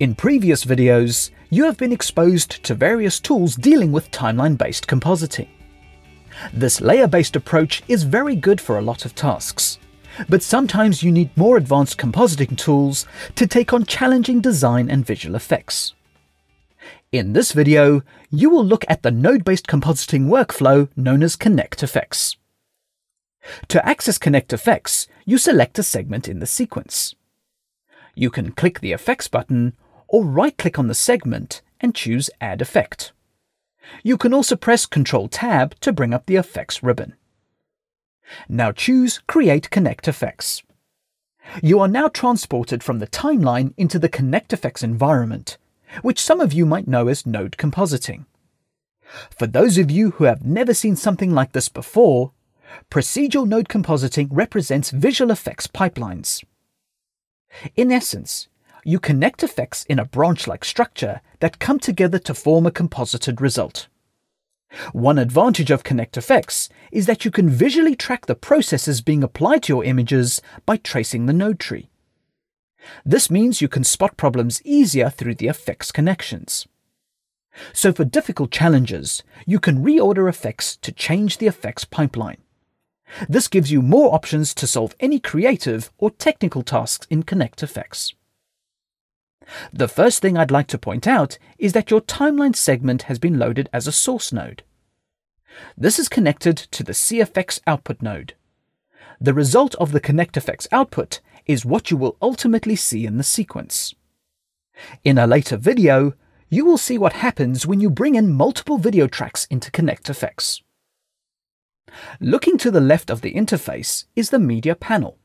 In previous videos, you have been exposed to various tools dealing with timeline-based compositing. This layer-based approach is very good for a lot of tasks, but sometimes you need more advanced compositing tools to take on challenging design and visual effects. In this video, you will look at the node-based compositing workflow known as Connect Effects. To access Connect Effects, you select a segment in the sequence. You can click the Effects button or right-click on the segment and choose Add Effect. You can also press Ctrl-Tab to bring up the Effects ribbon. Now choose Create Connect Effects. You are now transported from the timeline into the Connect Effects environment, which some of you might know as node compositing. For those of you who have never seen something like this before, procedural node compositing represents visual effects pipelines. In essence, you connect effects in a branch-like structure that come together to form a composited result. One advantage of Connect Effects is that you can visually track the processes being applied to your images by tracing the node tree. This means you can spot problems easier through the effects connections. So for difficult challenges, you can reorder effects to change the effects pipeline. This gives you more options to solve any creative or technical tasks in Connect Effects. The first thing I'd like to point out is that your timeline segment has been loaded as a source node. This is connected to the CFX output node. The result of the ConnectFX output is what you will ultimately see in the sequence. In a later video, you will see what happens when you bring in multiple video tracks into ConnectFX. Looking to the left of the interface is the Media panel.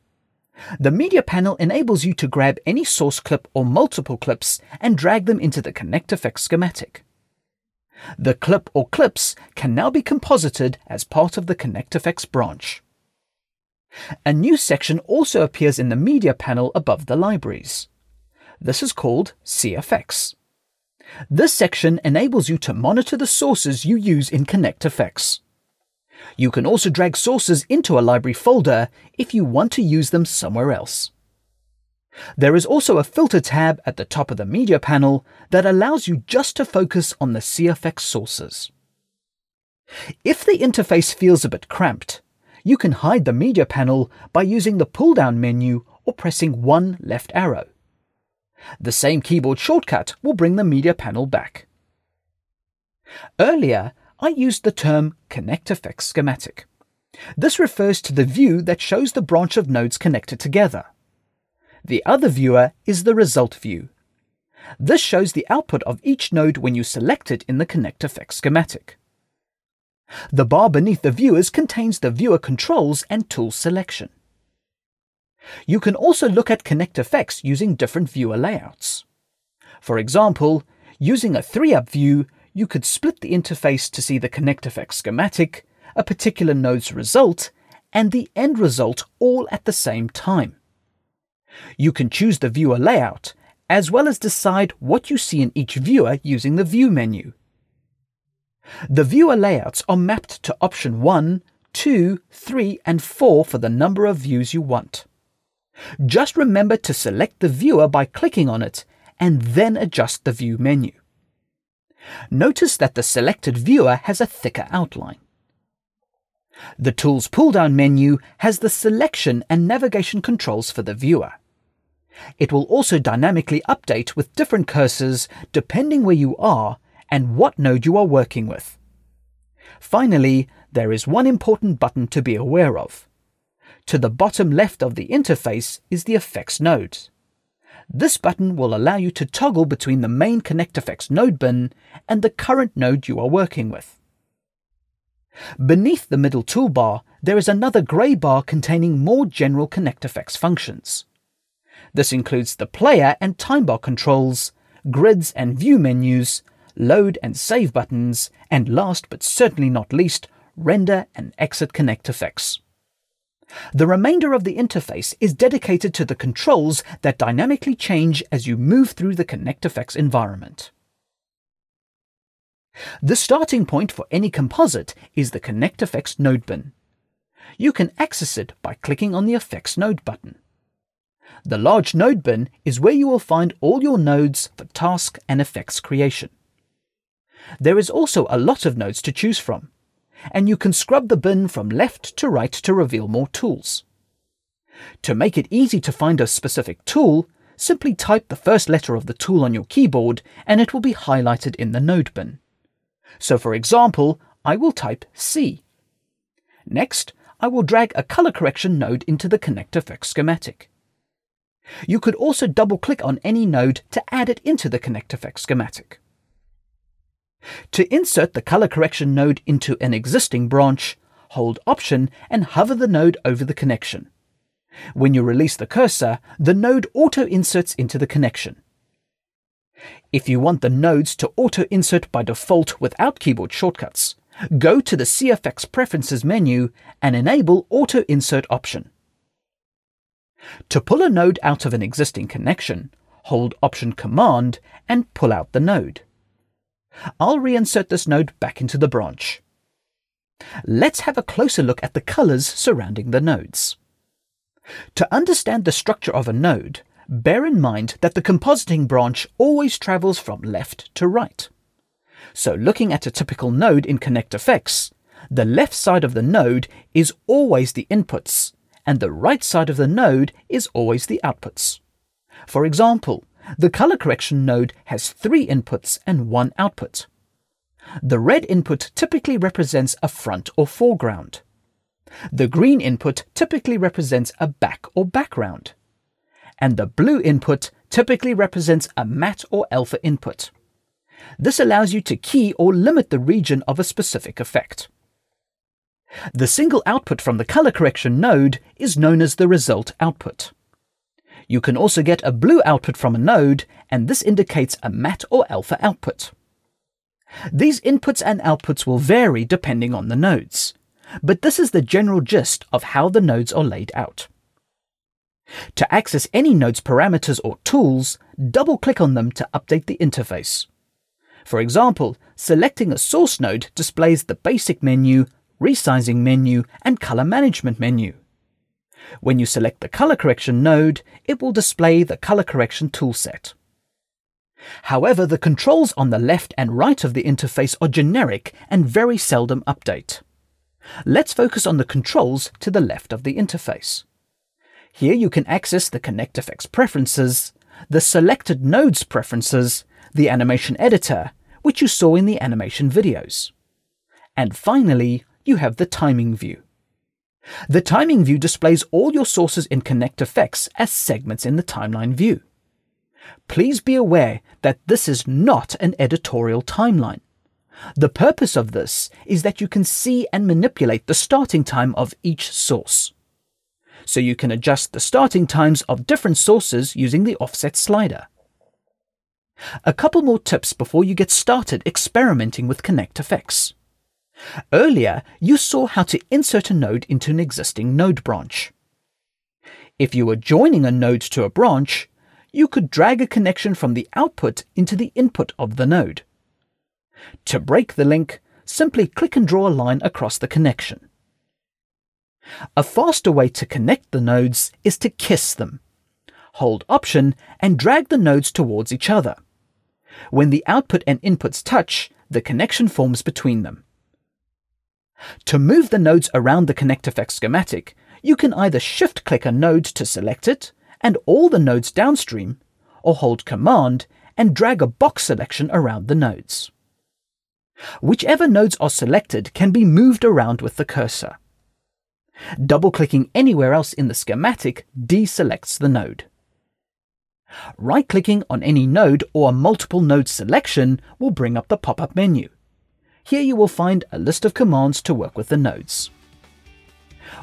The Media panel enables you to grab any source clip or multiple clips and drag them into the ConnectFX schematic. The clip or clips can now be composited as part of the ConnectFX branch. A new section also appears in the Media panel above the libraries. This is called CFX. This section enables you to monitor the sources you use in ConnectFX. You can also drag sources into a library folder if you want to use them somewhere else. There is also a filter tab at the top of the media panel that allows you just to focus on the CFX sources. If the interface feels a bit cramped, you can hide the media panel by using the pull-down menu or pressing one left arrow. The same keyboard shortcut will bring the media panel back. Earlier, I used the term ConnectFX schematic. This refers to the view that shows the branch of nodes connected together. The other viewer is the result view. This shows the output of each node when you select it in the ConnectFX schematic. The bar beneath the viewers contains the viewer controls and tool selection. You can also look at connect effects using different viewer layouts. For example, using a 3-up view, you could split the interface to see the ConnectFX schematic, a particular node's result, and the end result all at the same time. You can choose the viewer layout, as well as decide what you see in each viewer using the View menu. The viewer layouts are mapped to option 1, 2, 3, and 4 for the number of views you want. Just remember to select the viewer by clicking on it, and then adjust the View menu. Notice that the selected viewer has a thicker outline. The Tools pull-down menu has the selection and navigation controls for the viewer. It will also dynamically update with different cursors depending where you are and what node you are working with. Finally, there is one important button to be aware of. To the bottom left of the interface is the Effects node. This button will allow you to toggle between the main ConnectFX node bin and the current node you are working with. Beneath the middle toolbar, there is another grey bar containing more general ConnectFX functions. This includes the player and time bar controls, grids and view menus, load and save buttons, and last but certainly not least, render and exit ConnectFX. The remainder of the interface is dedicated to the controls that dynamically change as you move through the ConnectFX environment. The starting point for any composite is the ConnectFX node bin. You can access it by clicking on the Effects node button. The large node bin is where you will find all your nodes for task and effects creation. There is also a lot of nodes to choose from, and you can scrub the bin from left to right to reveal more tools. To make it easy to find a specific tool, simply type the first letter of the tool on your keyboard and it will be highlighted in the node bin. So for example, I will type C. Next, I will drag a color correction node into the Connect Effects schematic. You could also double click on any node to add it into the Connect Effects schematic. To insert the color correction node into an existing branch, hold Option and hover the node over the connection. When you release the cursor, the node auto-inserts into the connection. If you want the nodes to auto-insert by default without keyboard shortcuts, go to the CFX Preferences menu and enable Auto-Insert option. To pull a node out of an existing connection, hold Option Command and pull out the node. I'll reinsert this node back into the branch. Let's have a closer look at the colors surrounding the nodes. To understand the structure of a node, bear in mind that the compositing branch always travels from left to right. So looking at a typical node in Connect Effects, the left side of the node is always the inputs, and the right side of the node is always the outputs. For example, the color correction node has three inputs and one output. The red input typically represents a front or foreground. The green input typically represents a back or background. And the blue input typically represents a matte or alpha input. This allows you to key or limit the region of a specific effect. The single output from the color correction node is known as the result output. You can also get a blue output from a node, and this indicates a matte or alpha output. These inputs and outputs will vary depending on the nodes, but this is the general gist of how the nodes are laid out. To access any node's parameters or tools, double-click on them to update the interface. For example, selecting a source node displays the basic menu, resizing menu, and color management menu. When you select the color correction node, it will display the color correction toolset. However, the controls on the left and right of the interface are generic and very seldom update. Let's focus on the controls to the left of the interface. Here you can access the Connect Effects preferences, the selected nodes preferences, the animation editor, which you saw in the animation videos. And finally, you have the timing view. The timing view displays all your sources in Connect Effects as segments in the timeline view. Please be aware that this is not an editorial timeline. The purpose of this is that you can see and manipulate the starting time of each source. So you can adjust the starting times of different sources using the offset slider. A couple more tips before you get started experimenting with Connect Effects. Earlier, you saw how to insert a node into an existing node branch. If you were joining a node to a branch, you could drag a connection from the output into the input of the node. To break the link, simply click and draw a line across the connection. A faster way to connect the nodes is to kiss them. Hold Option and drag the nodes towards each other. When the output and inputs touch, the connection forms between them. To move the nodes around the Connect Effects schematic, you can either shift-click a node to select it and all the nodes downstream, or hold Command and drag a box selection around the nodes. Whichever nodes are selected can be moved around with the cursor. Double-clicking anywhere else in the schematic deselects the node. Right-clicking on any node or a multiple node selection will bring up the pop-up menu. Here you will find a list of commands to work with the nodes.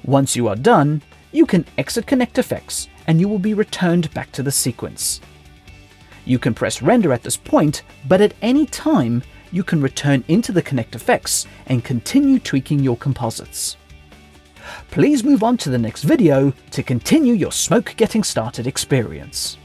Once you are done, you can exit Connect Effects and you will be returned back to the sequence. You can press render at this point, but at any time you can return into the Connect Effects and continue tweaking your composites. Please move on to the next video to continue your smoke getting started experience.